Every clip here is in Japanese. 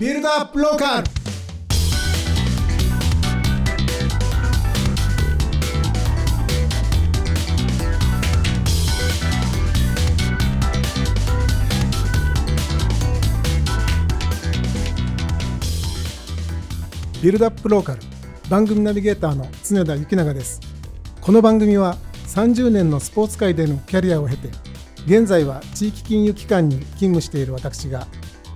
ビルドアップローカル。ビルドアップローカル。番組ナビゲーターの常田幸永です。この番組は30年のスポーツ界でのキャリアを経て現在は地域金融機関に勤務している私が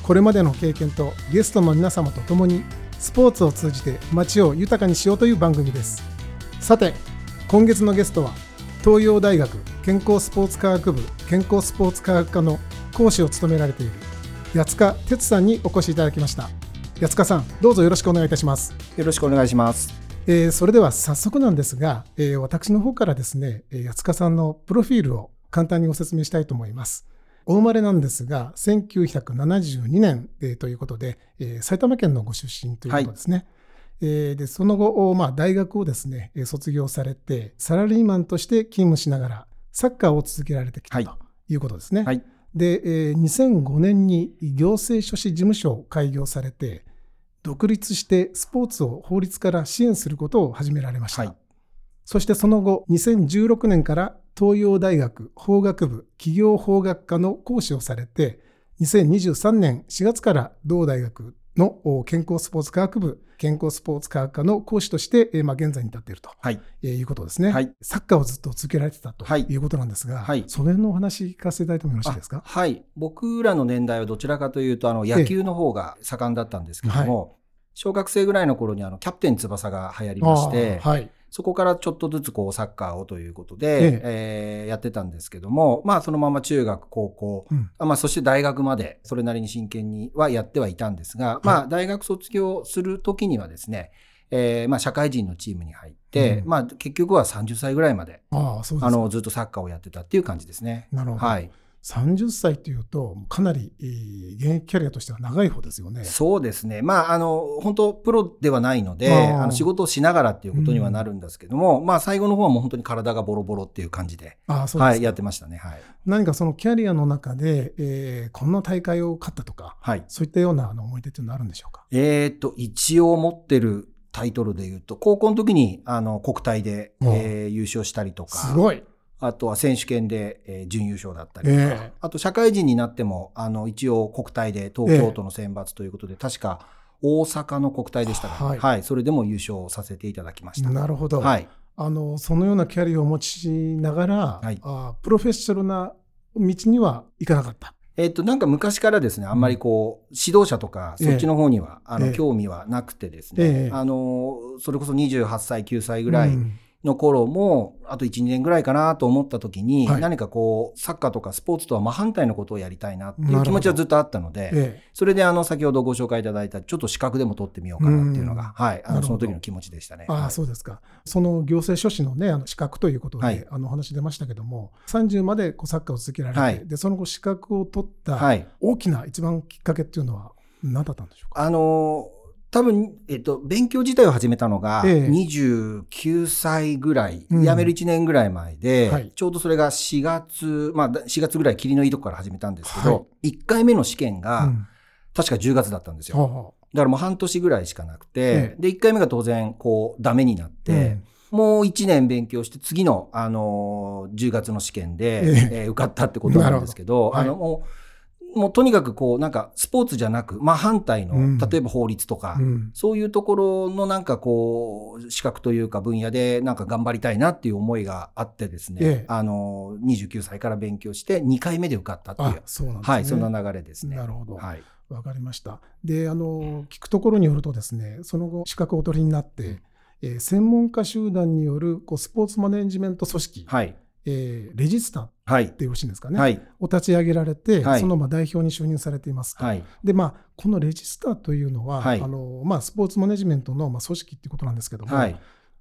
これまでの経験とゲストの皆様と共にスポーツを通じて街を豊かにしようという番組ですさて今月のゲストは東洋大学健康スポーツ科学部健康スポーツ科学科の講師を務められている八塚哲さんにお越しいただきました八塚さんどうぞよろしくお願いいたしますよろしくお願いします。えーそれでは早速なんですが、えー私の方からですね、えー八塚さんのプロフィールを簡単にご説明したいと思います。お生まれなんですが、1972年、えーということで、えー埼玉県のご出身ということですね。えーでその後、おまあ、大学をですね、えー卒業されて、サラリーマンとして勤務しながら、サッカーを続けられてきたはいということですね。はい。で、えー2005年に行政書士事務所を開業されて、独立してスポーツを法律から支援することを始められました。はいそしてその後、2016年から東洋大学法学部企業法学科の講師をされて、2023年4月から同大学のお健康スポーツ科学部健康スポーツ科学科の講師として、えーまあ、現在に至っているとはい。えーいうことですね、はい。サッカーをずっと続けられてたとはい。いうことなんですが、はい。その辺のお話聞かせていただいてもよろしいですか？あはい。僕らの年代はどちらかというと、あの、野球の方が盛んだったんですけども、小学生ぐらいの頃にあの、キャプテン翼が流行りまして、はい。そこからちょっとずつこう、サッカーをということえで、えーやってたんですけども、まあ、そのまま中学、高校、うまあ、そして大学まで、それなりに真剣にはやってはいたんですが、まあ、大学卒業するときにはですね、えーまあ、社会人のチームに入って、うんまあ、結局は30歳ぐらいまで、あの、ずっとサッカーをやってたっていう感じですね。なるほど。はい。30歳というと、かなり、えー現役キャリアとしては長い方ですよね。そうですね。まあ、あの、本当プロではないので、あの仕事をしながらっていうことにはなるんですけども、まあ、最後の方はもう本当に体がボロボロっていう感じで、ああ、そうはい、やってましたね。はい。何かそのキャリアの中で、えーこんな大会を勝ったとか、はい。そういったようなあの思い出というのはあるんでしょうか？えーっと、一応持ってるタイトルで言うと、高校の時に、あの、国体で、うんえー優勝したりとか、すごい。あとは選手権で、えー準優勝だったりとか、ええ。あと社会人になっても、あの、一応国体で東京都の選抜ということで、確か大阪の国体でしたから、はい。はい、それでも優勝させていただきました。なるほど。はい。あのそのようなキャリアを持ちながら、はい。あプロフェッショナルな道には行かなかった。えっと、なんか昔からですね、あんまりこう、指導者とか、ええそっちの方には、あの、ええ。興味はなくてですね、ええ。あの、それこそ28歳、9歳ぐらいうんの頃も、あと1、2年ぐらいかなと思った時に、はい何かこう、サッカーとかスポーツとは真反対のことをやりたいなっていう気持ちはずっとあったので、えそれであの、先ほどご紹介いただいた、ちょっと資格でも取ってみようかなっていうのうんが、はい、あの、その時の気持ちでしたね。えああはいそうですか。その行政書士の,、ね、あの資格ということで、はいあのお話出ましたけども、30までこうサッカーを続けられて、はいでその後、資格を取ったはい。大きな一番きっかけっていうのは何だったんでしょうか？あのー多分、えっと、勉強自体を始めたのが、ええ。29歳ぐらい、うん。辞める1年ぐらい前で、はい。ちょうどそれが4月、まあ、だ4月ぐらい、霧のいいとこから始めたんですけはど、1回目の試験が、うん。確か10月だったんですよ。はあはだからもう半年ぐらいしかなくて、えで、1回目が当然、こう、ダメになって、もう1年勉強して、次の、あのー10月の試験で、ええ。ー受かったってことなんですけど、なるあの、もう、もうとにかくこう、なんか、スポーツじゃなく、まあ反対の、うん例えば法律とか、うんそういうところのなんかこう、資格というか分野でなんか頑張りたいなっていう思いがあってですね、ええあの、29歳から勉強して2回目で受かったっていうあ、そうなんですね。はい、そんな流れですね。なるほどはい。わかりました。で、あの、聞くところによるとですね、その後、資格をお取りになって、えー専門家集団によるこうスポーツマネジメント組織、はい。えーレジスタっはい。てよろしいんですかね、はい。を立ち上げられて、はいそのまあ代表に就任されていますと。はい。で、まあ、このレジスタというのは、はいあのまあ、スポーツマネジメントのまあ組織っていうことなんですけども、はい。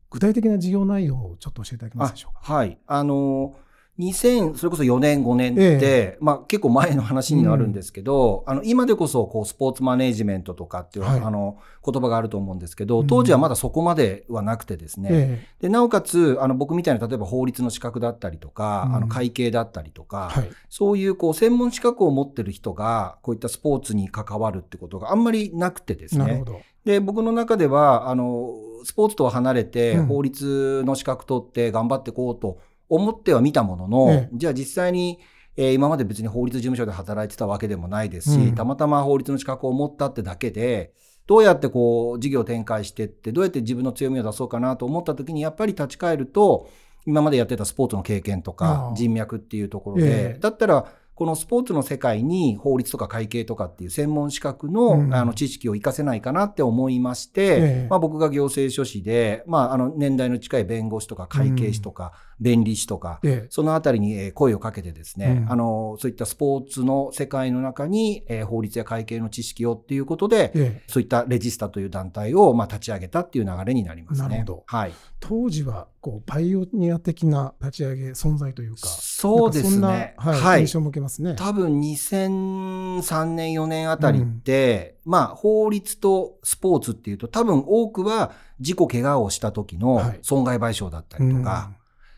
具体的な事業内容をちょっと教えていただけますでしょうか？はい。あの、2000、それこそ4年、5年って、えまあ結構前の話になるんですけど、あの、今でこそ、こう、スポーツマネージメントとかっていう、はい。あの、言葉があると思うんですけど、うん。当時はまだそこまではなくてですね、えで、なおかつ、あの、僕みたいな、例えば法律の資格だったりとか、うん。あの、会計だったりとか、はい。そういう、こう、専門資格を持ってる人が、こういったスポーツに関わるってことがあんまりなくてですね。なるほ。ど。で、僕の中では、あの、スポーツとは離れて、うん。法律の資格取って頑張っていこうと思ってはみたものの、ええじゃあ実際に、えー今まで別に法律事務所で働いてたわけでもないですし、うん。たまたま法律の資格を持ったってだけで、どうやってこう、事業を展開してって、どうやって自分の強みを出そうかなと思った時に、やっぱり立ち返ると、今までやってたスポーツの経験とあかあ、人脈っていうところで、ええ。だったら、このスポーツの世界に法律とか会計とかっていう専門資格の,、うん。あの知識を活かせないかなって思いまして、ええ。まあ、僕が行政書士で、まあ、あの年代の近い弁護士とか会計士とか弁理士とか、ええ。そのあたりにえー声をかけてですね、うん。あのそういったスポーツの世界の中に、えー法律や会計の知識をっていうことで、ええ。そういったレジスタという団体をまあ立ち上げたっていう流れになりますね。なるほど。はい、当時はこうパイオニア的な立ち上げ存在というか、そうですね。はいはい。印象を向けますね。多分2003年4年あたりって、まあ法律とスポーツっていうと多分多くは事故怪我をした時のはい。損害賠償だったりとか、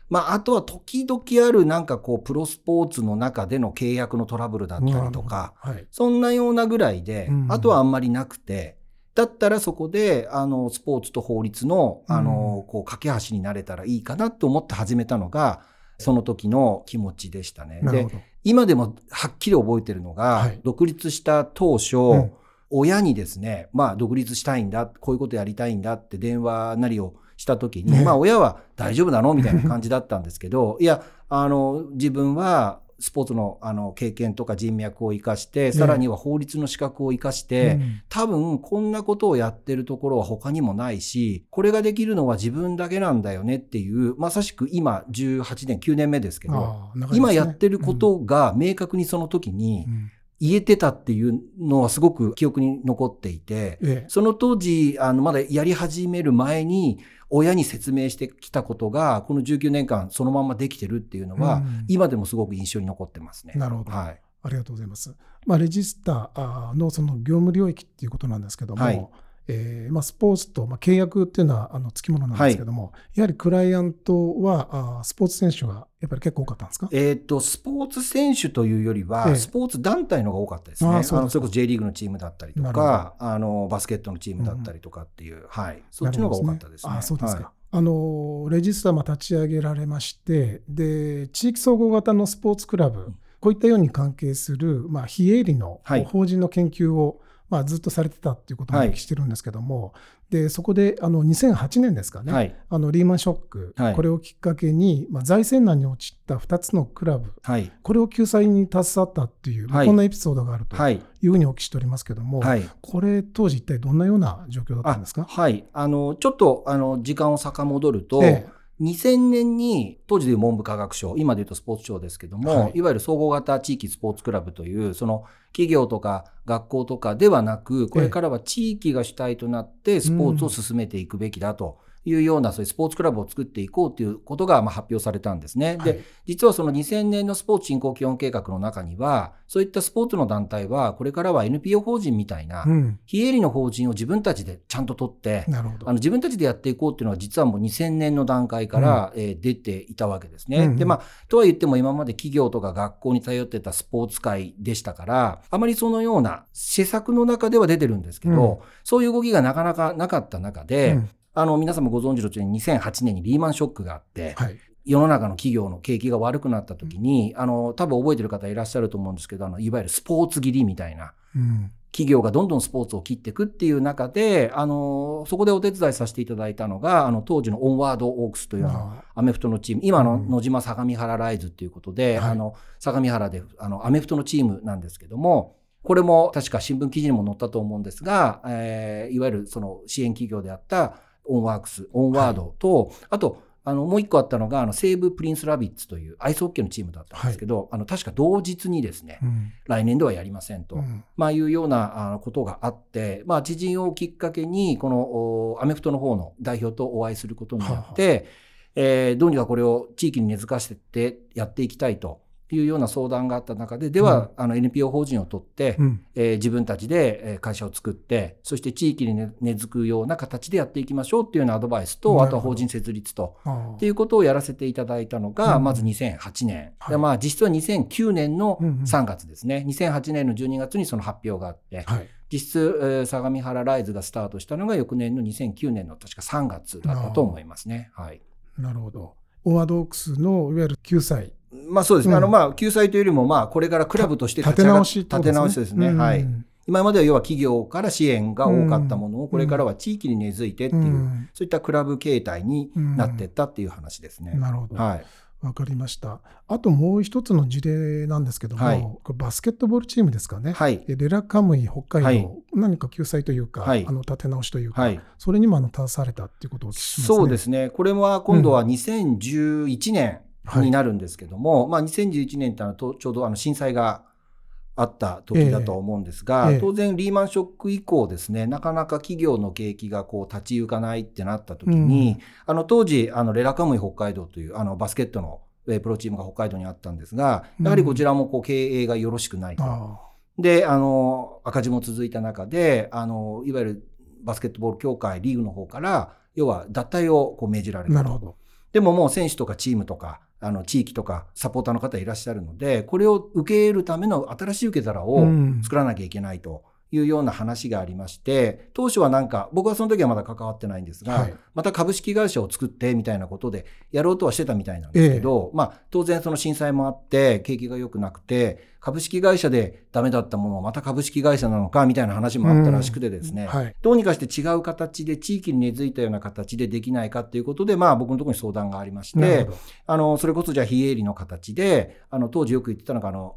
まああとは時々あるなんかこうプロスポーツの中での契約のトラブルだったりとか、はい、そんなようなぐらいで、うん。あとはあんまりなくて、だったらそこで、あの、スポーツと法律の、あの、こう、架け橋になれたらいいかなと思って始めたのが、その時の気持ちでしたね。で。今でもはっきり覚えてるのが、はい。独立した当初、うん。親にですね、まあ、独立したいんだ、こういうことやりたいんだって電話なりをした時に、ね。まあ、親は大丈夫なの？みたいな感じだったんですけど、いや、あの、自分は、スポーツのあの経験とか人脈を生かして、さらには法律の資格を生かして、うん。多分こんなことをやってるところは他にもないし、これができるのは自分だけなんだよねっていう、まさしく今18年、9年目ですけど、ね。今やってることが明確にその時にうん。言えてたっていうのはすごく記憶に残っていて、ええ。その当時、あの、まだやり始める前に、親に説明してきたことが、この19年間そのままできてるっていうのは、うん今でもすごく印象に残ってますね。なるほどはい。ありがとうございます。まあ、レジスタあーのその業務領域っていうことなんですけども、はいえーまあ、スポーツと、まあ、契約っていうのはあのつきものなんですけども、やはりクライアントはあースポーツ選手がやっぱり結構多かったんですか？えっ、と、スポーツ選手というよりは、ええ。スポーツ団体のが多かったですね。あああそうですか。のそれこそ J リーグのチームだったりとか、あの、バスケットのチームだったりとかっていう、はい。そっちの方が多かったですね。あそうですか。はい。あのレジスタも立ち上げられまして、で地域総合型のスポーツクラブ、こういったように関係する、まあ、非営利のはい。法人の研究を、まあ、ずっとされてたっていうことをおはい聞きしてるんですけども、でそこであの2008年ですかね、はい。あのリーマンショック、はいこれをきっかけに、まあ、財政難に陥った2つのクラブ、はい。これを救済に携わったっていう、はいこんなエピソードがあるとはい。いうふうにお聞きしておりますけども、はい。これ、当時、一体どんなような状況だったんですか？はい。あの、ちょっと、あの、時間を遡ると、ええ2000年に、当時でいう文部科学省、今でいうとスポーツ庁ですけども、はい。い、わゆる総合型地域スポーツクラブという、その企業とか学校とかではなく、これからは地域が主体となってスポーツを進めていくべきだというような、そういうスポーツクラブを作っていこうということがまあ発表されたんですね。はいで、実はその2000年のスポーツ振興基本計画の中には、そういったスポーツの団体は、これからは NPO 法人みたいな、うん、非営利の法人を自分たちでちゃんと取って、あの。自分たちでやっていこうっていうのは実はもう2000年の段階から、えー出ていたわけですね。うんうんで、まあ、とは言っても今まで企業とか学校に頼ってたスポーツ界でしたから、あまりそのような施策の中では出てるんですけど、うんそういう動きがなかなかなかった中で、うんあの、皆様ご存知の通りに2008年にリーマンショックがあって、はい。世の中の企業の景気が悪くなった時に、あの、多分覚えてる方いらっしゃると思うんですけど、あの、いわゆるスポーツ切りみたいな、うん。企業がどんどんスポーツを切っていくっていう中で、あの、そこでお手伝いさせていただいたのが、あの、当時のオンワードオークスというアメフトのチーム、今のうん。ノジマ相模原ライズっていうことで、はい。あの、相模原で、あの、アメフトのチームなんですけども、これも確か新聞記事にも載ったと思うんですが、えーいわゆるその支援企業であったオンワークス、オンワードと、あと、あの、もう一個あったのが、あの、西武プリンスラビッツというアイスホッケーのチームだったんですけど、あの、確か同日にですね、うん。来年ではやりませんと。うん。まあいうようなあのことがあって、まあ知人をきっかけに、このおアメフトの方の代表とお会いすることになって、えーどうにかこれを地域に根付かせてやっていきたいというような相談があった中で、では、あの NPO 法人を取って、うんえー自分たちでえー会社を作って、そして地域に根根付くような形でやっていきましょうっていうようなアドバイスと、あとは法人設立と、っていうことをやらせていただいたのが、うんまず2008年。はいでまあ、実質は2009年のうんうん3月ですね。2008年の12月にその発表があって、はい。実質、えー相模原ライズがスタートしたのが翌年の2009年の確か3月だったと思いますね。はい。なるほど。オアドークスのいわゆる救済。まあそうですね。うんあの、まあ、救済というよりも、まあ、これからクラブとして立て直しって立て直しですね。うんはい。今までは要は企業から支援が多かったものを、んこれからは地域に根付いてっていう、うんそういったクラブ形態になっていったっていう話ですね。なるほど。はい。わかりました。あともう一つの事例なんですけども、はいバスケットボールチームですかね。はい。えレラカムイ北海道、はい何か救済というか、はいあの立て直しというか、はい。それにもあの携われたっていうことをお聞きしますね。そうですね。これは今度は2011年になるんですけども、まあ2011年ってあのとちょうどあの震災があった時だと思うんですが、ええ。ええ当然リーマンショック以降ですね、なかなか企業の景気がこう立ち行かないってなった時に、あの当時、あのレラカムイ北海道というあのバスケットのえープロチームが北海道にあったんですが、やはりこちらもこう経営がよろしくないと。あで、あの、赤字も続いた中で、あの、いわゆるバスケットボール協会、リーグの方から、要は脱退をこう命じられたと。あなるほど。でももう選手とかチームとか、あの、地域とかサポーターの方いらっしゃるので、これを受け入れるための新しい受け皿をうん。作らなきゃいけないというような話がありまして、当初はなんか、僕はその時はまだ関わってないんですが、はいまた株式会社を作ってみたいなことでやろうとはしてたみたいなんですけど、まあ当然その震災もあって景気が良くなくて、株式会社でダメだったものをまた株式会社なのかみたいな話もあったらしくてですね、はい。どうにかして違う形で地域に根付いたような形でできないかっていうことで、まあ僕のところに相談がありまして。あの、それこそじゃあ非営利の形で、あの、当時よく言ってたのが、あの、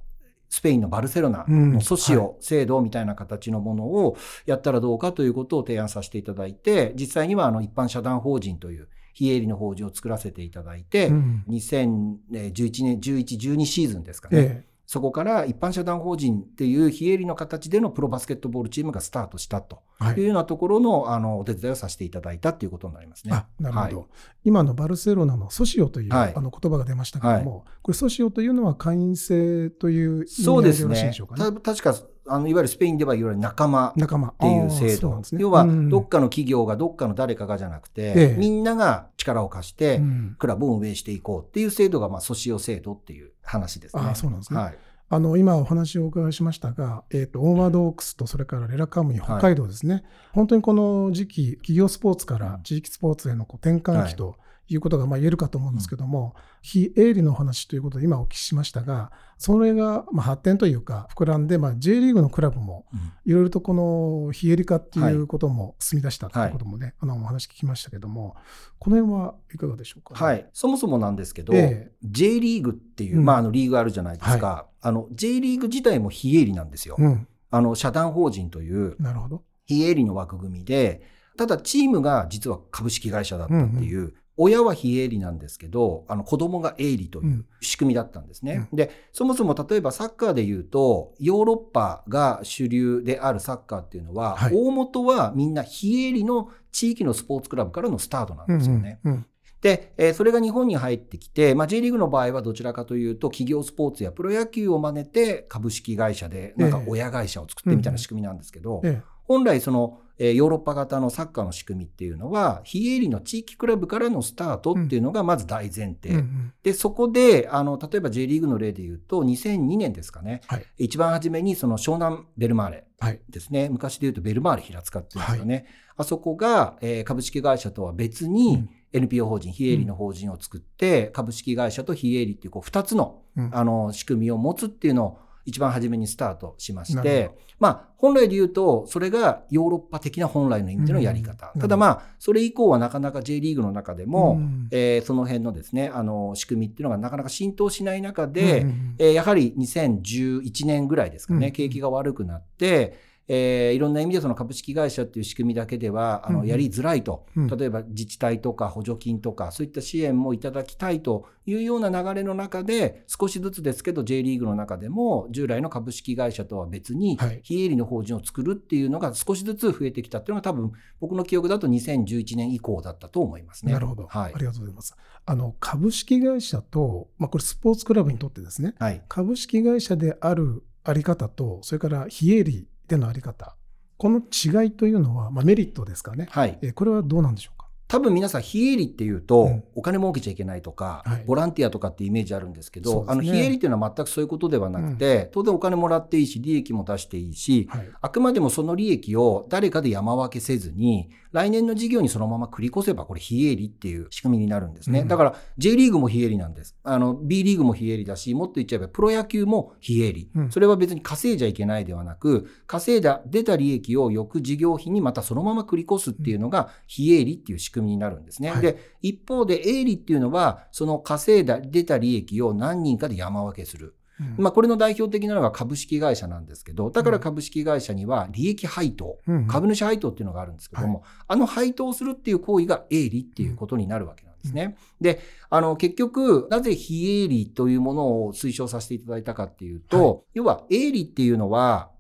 スペインのバルセロナのソシうん。はオ制度みたいな形のものをやったらどうかということを提案させていただいて、実際にはあの一般社団法人という非営利の法人を作らせていただいて、うん。2011年、11、12シーズンですかね。えそこから一般社団法人っていう非営利の形でのプロバスケットボールチームがスタートしたといいうようなところのあのお手伝いをさせていただいたということになりますね。あなるほど、はい今のバルセロナのソシオという、はいあの言葉が出ましたけれども、これソシオというのは会員制という意味でそうですねよろしいでしょう。かね。た確かあのいわゆるスペインではいわゆる仲間仲間。っっていう制度、要はどっかの企業がどっかの誰かがじゃなくて、ええ。みんなが力を貸して、うん。クラブを運営していこうっていう制度が、まあ、ソシオ制度っていう話ですね。あそうなんですね。はい。あの今お話をお伺いしましたが、えー、とオーバードークスとそれからレラカムイ北海道ですね、本当にこの時期、企業スポーツから地域スポーツへのこう転換期ということがまあ言えるかと思うんですけども、非営利のお話ということで今お聞きしましたが、それがまあ発展というか、膨らんで、まあ、J リーグのクラブもうん。いろいろとこの非営利化っていうことも進み出したということもね、あのお話聞きましたけども、この辺はいかがでしょうか、はい、そもそもなんですけど、ええ。J リーグっていう、うん。まあ、あのリーグあるじゃないですか、あの J リーグ自体も非営利なんですよ。うん、あの社団法人というなるほど。非営利の枠組みで、ただチームが実は株式会社だったっていう、親は非営利なんですけど、あの子供が営利という仕組みだったんですね。で、そもそも例えばサッカーで言うと、ヨーロッパが主流であるサッカーっていうのは、はい。大元はみんな非営利の地域のスポーツクラブからのスタートなんですよね。うんうんで、えーそれが日本に入ってきて、まあ、J リーグの場合はどちらかというと、企業スポーツやプロ野球を真似て株式会社で、なんか親会社を作ってみたいな仕組みなんですけど、ええ。本来その、えーヨーロッパ型のサッカーの仕組みっていうのは、非営利の地域クラブからのスタートっていうのがまず大前提。うんうんで、そこで、あの、例えば J リーグの例で言うと、2002年ですかね。はい一番初めにその湘南ベルマーレはいですね。昔で言うとベルマーレ平塚っていうんですよね。あそこが、えー株式会社とは別に、うん NPO 法人、非営利の法人を作って、株式会社と非営利っていうこう2つのうんあの仕組みを持つっていうのを一番初めにスタートしまして、まあ本来で言うと、それがヨーロッパ的な本来の意味でのやり方。うん。ただまあ、それ以降はなかなか J リーグの中でも、うん。えーその辺のですね、あの仕組みっていうのがなかなか浸透しない中で、えーやはり2011年ぐらいですかね、うん。景気が悪くなって、えー、いろんな意味でその株式会社っていう仕組みだけではあのやりづらいと、うん。例えば自治体とか補助金とかそういった支援もいただきたいというような流れの中で少しずつですけど J リーグの中でも従来の株式会社とは別にはい。非営利の法人を作るっていうのが少しずつ増えてきたっていうのが多分僕の記憶だと2011年以降だったと思いますね。なるほど、はい。ありがとうございます。あの株式会社と、まあ、これスポーツクラブにとってですね、はい。株式会社であるあり方と、それから非営利でのあり方、この違いというのは、まあ、メリットですかね、はい。えーこれはどうなんでしょうか？多分皆さん非営利っていうと、うん。お金儲けちゃいけないとか、はい。ボランティアとかってイメージあるんですけどね。あの非営利っていうのは全くそういうことではなくて、当然お金もらっていいし利益も出していいし、はい。あくまでもその利益を誰かで山分けせずに来年の事業にそのまま繰り越せばこれ非営利っていう仕組みになるんですね、うんだから J リーグも非営利なんです。あの B リーグも非営利だしもっと言っちゃえばプロ野球も非営利、うん。それは別に稼いじゃいけないではなく稼いだ出た利益を翌事業費にまたそのまま繰り越すっていうのが非営利っていう仕組みになるんですね、はい。で一方で営利っていうのはその稼いだ出た利益を何人かで山分けするうん。まあ、これの代表的なのが株式会社なんですけど、だから株式会社には利益配当、うん株主配当っていうのがあるんですけども、あの配当をするっていう行為が営利っていうことになるわけなんですね。で、あの、結局、なぜ非営利というものを推奨させていただいたかっていうと、は要は営利っていうのは、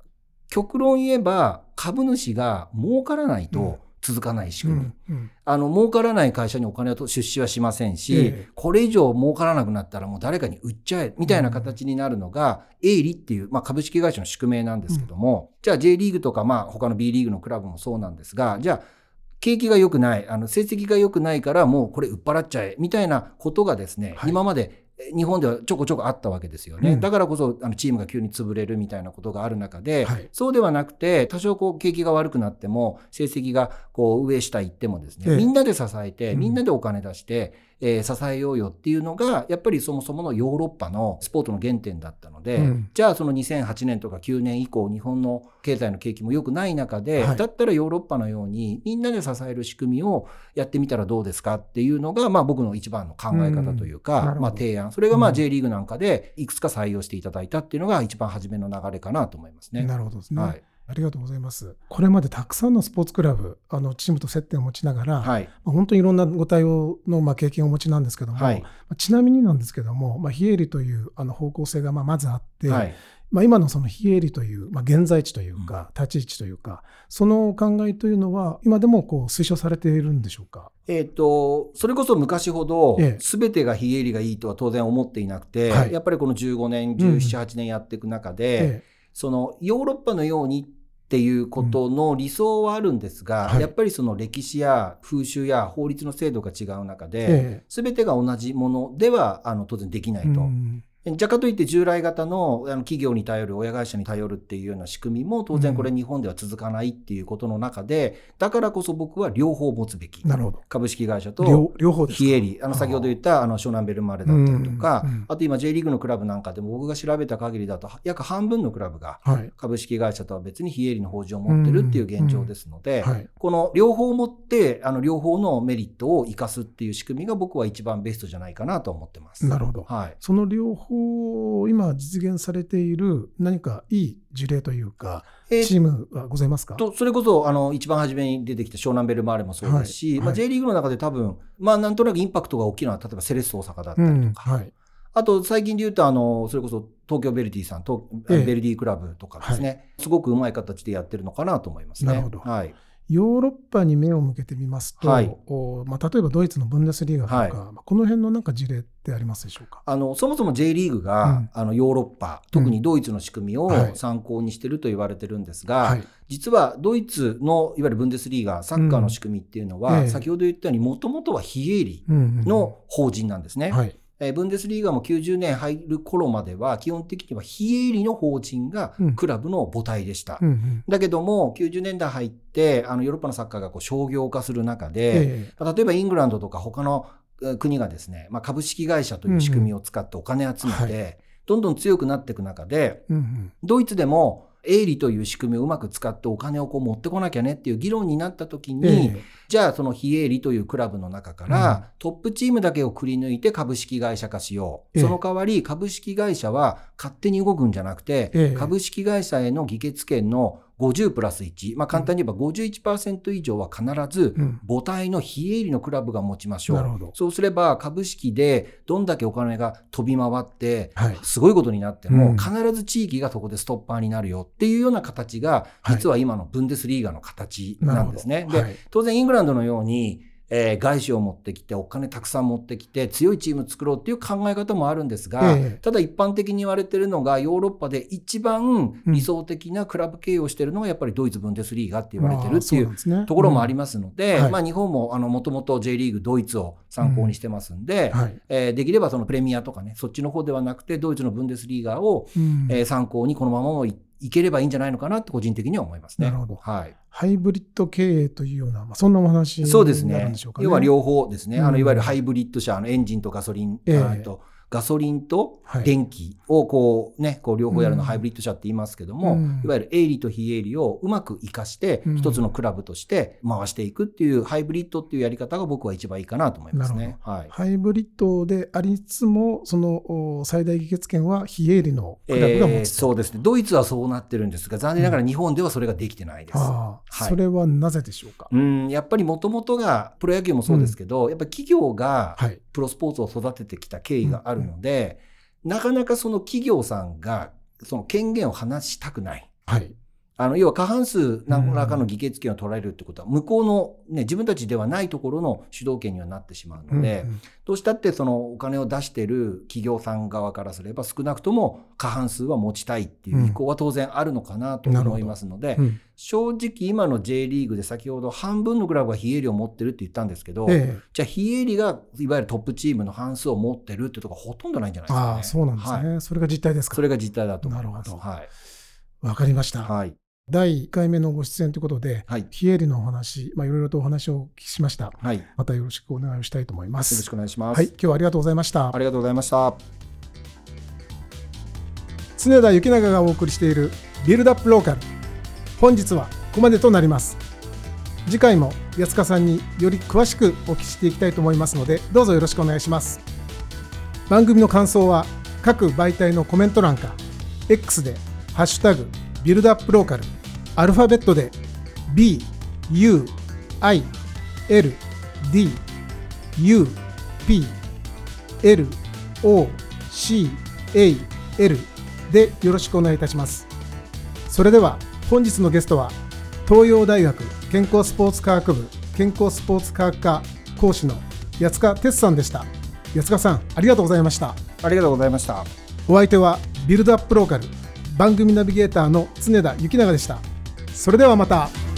極論言えば株主が儲からないと続かない仕組み。うんうん。あの、儲からない会社にお金をと出資はしませんし、ええ。これ以上儲からなくなったらもう誰かに売っちゃえ、みたいな形になるのが、営利っていう、まあ、株式会社の宿命なんですけども、じゃあ J リーグとか、まあ、他の B リーグのクラブもそうなんですが、じゃあ、景気が良くない、あの、成績が良くないからもうこれ売っ払っちゃえ、みたいなことがですね、はい。今までえ日本ではちょこちょこあったわけですよね。うん。だからこそあのチームが急に潰れるみたいなことがある中で、はい。そうではなくて、多少こう景気が悪くなっても、成績がこう上下行ってもですね、ええ。みんなで支えて、うん。みんなでお金出して、えー支えようよっていうのが、やっぱりそもそものヨーロッパのスポーツの原点だったので、うんじゃあその2008年とか9年以降、日本の経済の景気も良くない中で、はいだったらヨーロッパのようにみんなで支える仕組みをやってみたらどうですかっていうのが、まあ僕の一番の考え方というか、うんまあ提案。それがまあうん J リーグなんかでいくつか採用していただいたっていうのが一番初めの流れかなと思いますね。なるほどですね、はい。ありがとうございます。これまでたくさんのスポーツクラブ、あのチームと接点を持ちながら、はい。まあ本当にいろんなご対応のまあ経験をお持ちなんですけども、はいまあちなみになんですけども、まあ、非営利というあの方向性がまあまずあって、はい。まあ、今のその非営利という、まあ、現在地というか、立ち位置というか、その考えというのは、今でもこう推奨されているんでしょうか？えっ、と、それこそ昔ほどええ、すべてが非営利がいいとは当然思っていなくて、はいやっぱりこの15年、うん17、8年やっていく中で、えそのヨーロッパのようにっていうことの理想はあるんですが、はい。やっぱりその歴史や風習や法律の制度が違う中えで、えすべてが同じものではあの当然できなえいと。うんじゃかといって従来型のあの企業に頼る、親会社に頼るっていうような仕組みも当然これ日本では続かないっていうことの中で、だからこそ僕は両方持つべき。なるほど。株式会社と両両方。非営利、あの先ほど言ったあの湘南ベルマーレだったりとか、あと今 J リーグのクラブなんかでも僕が調べた限りだと約半分のクラブがはい。株式会社とは別に非営利の法人を持ってるっていう現状ですので、はい。この両方を持ってあの両方のメリットを生かすっていう仕組みが僕は一番ベストじゃないかなと思ってます。なるほど。はい。その両方、今実現されている何かいい事例というか、えーチームはございますか？とそれこそあの一番初めに出てきた湘南ベルマーレもそうですし、まあ、はい。はい J リーグの中で多分、まあ、なんとなくインパクトが大きいのは例えばセレッソ大阪だったうん。りとか、はい。あと最近で言うとあのそれこそ東京ベルディさんと、ええ。ベルディクラブとかですね、すごくうまい形でやってるのかなと思いますね。なるほど。はい、ヨーロッパに目を向けてみますと、はいおまあ、例えばドイツのブンデスリーガとか、はいまあこの辺のなんか事例ってありますでしょうか？あのそもそも J リーグが、うんあのヨーロッパ特にドイツの仕組みをはい参考にしてると言われてるんですが、はい。実はドイツのいわゆるブンデスリーガサッカーの仕組みっていうのは、うんええ先ほど言ったようにもともとは非営利うんうんうんの法人なんですね。はい。えーブンデスリーガも90年入る頃までは基本的には非営利の法人がうん。クラブの母体でした。うんうん。だけども90年代入ってあのヨーロッパのサッカーがこう商業化する中で、え例えばイングランドとか他のえー国がですね、まあ、株式会社という仕組みを使ってお金集めて、うんはどんどん強くなっていく中でえうんうん。ドイツでも営利という仕組みをうまく使ってお金をこう持ってこなきゃねっていう議論になった時に、ええ。じゃあその非営利というクラブの中かうん。らトップチームだけをくり抜いて株式会社化しよう。ええ。その代わり株式会社は勝手に動くんじゃなくて、ええ。株式会社への議決権の50プラス1、まあ、簡単に言えば51%以上は必ずうん母体の非営利のクラブが持ちましょう。なるほど。そうすれば株式でどんだけお金が飛び回って、はい。すごいことになってうんも必ず地域がそこでストッパーになるよっていうような形がはい実は今のブンデスリーガの形なんですね。ではい。当然イングランドのように、えー外資を持ってきてお金たくさん持ってきて強いチーム作ろうっていう考え方もあるんですが、ええ。ただ一般的に言われてるのがヨーロッパで一番理想的なクラブ経営をしてるのがやっぱりドイツブンデスリーガって言われてるっていううところもありまますので、うん。はい。まあ、日本ももともと J リーグドイツを参考にしてますんで、はい。えーできればそのプレミアとかねそっちの方ではなくてドイツのブンデスリーガを、うん。えー参考にこのままもいいければいいんじゃないのかなって個人的には思いますね。なるほどはいハイブリッド経営というような、まあ、そんなお話にそうですねなるんでしょう。かね。要は両方ですね。あうんの、いわゆるハイブリッド車、あの、エンジンとガソリン、ええあとガソリンとはい電気をこうね、こう両方やるのうんハイブリッド車って言いますけども、うんいわゆる営利と非営利をうまく活かしてうん、一つのクラブとして回していくっていうハイブリッドっていうやり方が僕は一番いいかなと思いますなね。はい。ハイブリッドでありつつも、そのお最大議決権は非営利のクラブが持えー。そうですね。ドイツはそうなってるんですが、残念ながら日本ではそれができてないです。はいそれはなぜでしょうか？うん、やっぱりもともとが、プロ野球もそうですけど、やっぱり企業がはい。プロスポーツを育ててきた経緯があるので、なかなかその企業さんがその権限を離したくない。はい。あの要は過半数何らかの議決権を取られるってことは、向こうの、ね、自分たちではないところの主導権にはなってしまうので、どうしたってそのお金を出してる企業さん側からすれば少なくとも過半数は持ちたいっていう意向は当然あるのかなと思いますので、うん正直今の J リーグで先ほど半分のクラブが非営利を持ってるって言ったんですけど、ええじゃあ非営利がいわゆるトップチームの半数を持ってるってところほとんどないんじゃないですか、ね。ああ、そうなんですね、はいそれが実態ですか。それが実態だと思います。なるほどはい。わかりました。はい。第1回目のご出演ということで、はい。非営利のお話、まあ、いろいろとお話をお聞きしました。はい。よまたよろしくお願いをしたいと思いますろし。くお願いします。はい、今日はありがとうございましたあ。りがとうございました。常田幸永がお送りしているビルドアップローカル。本日はここまでとなります。次回も安川さんにより詳しくお聞きしていきたいと思いますので、どうぞよろしくお願いします。番組の感想は各媒体のコメント欄か、X でハッシュタグビルドアップローカル、アルファベットで B、U、I、L、D、U、P、L、O、C、A、L でよろしくお願いいたします。それでは本日のゲストは東洋大学健康スポーツ科学部健康スポーツ科学科講師の八塚哲さんでした。八塚さんありがとうございました。ありがとうございました。お相手はビルドアップローカル番組ナビゲーターの常田幸永でした。それではまた。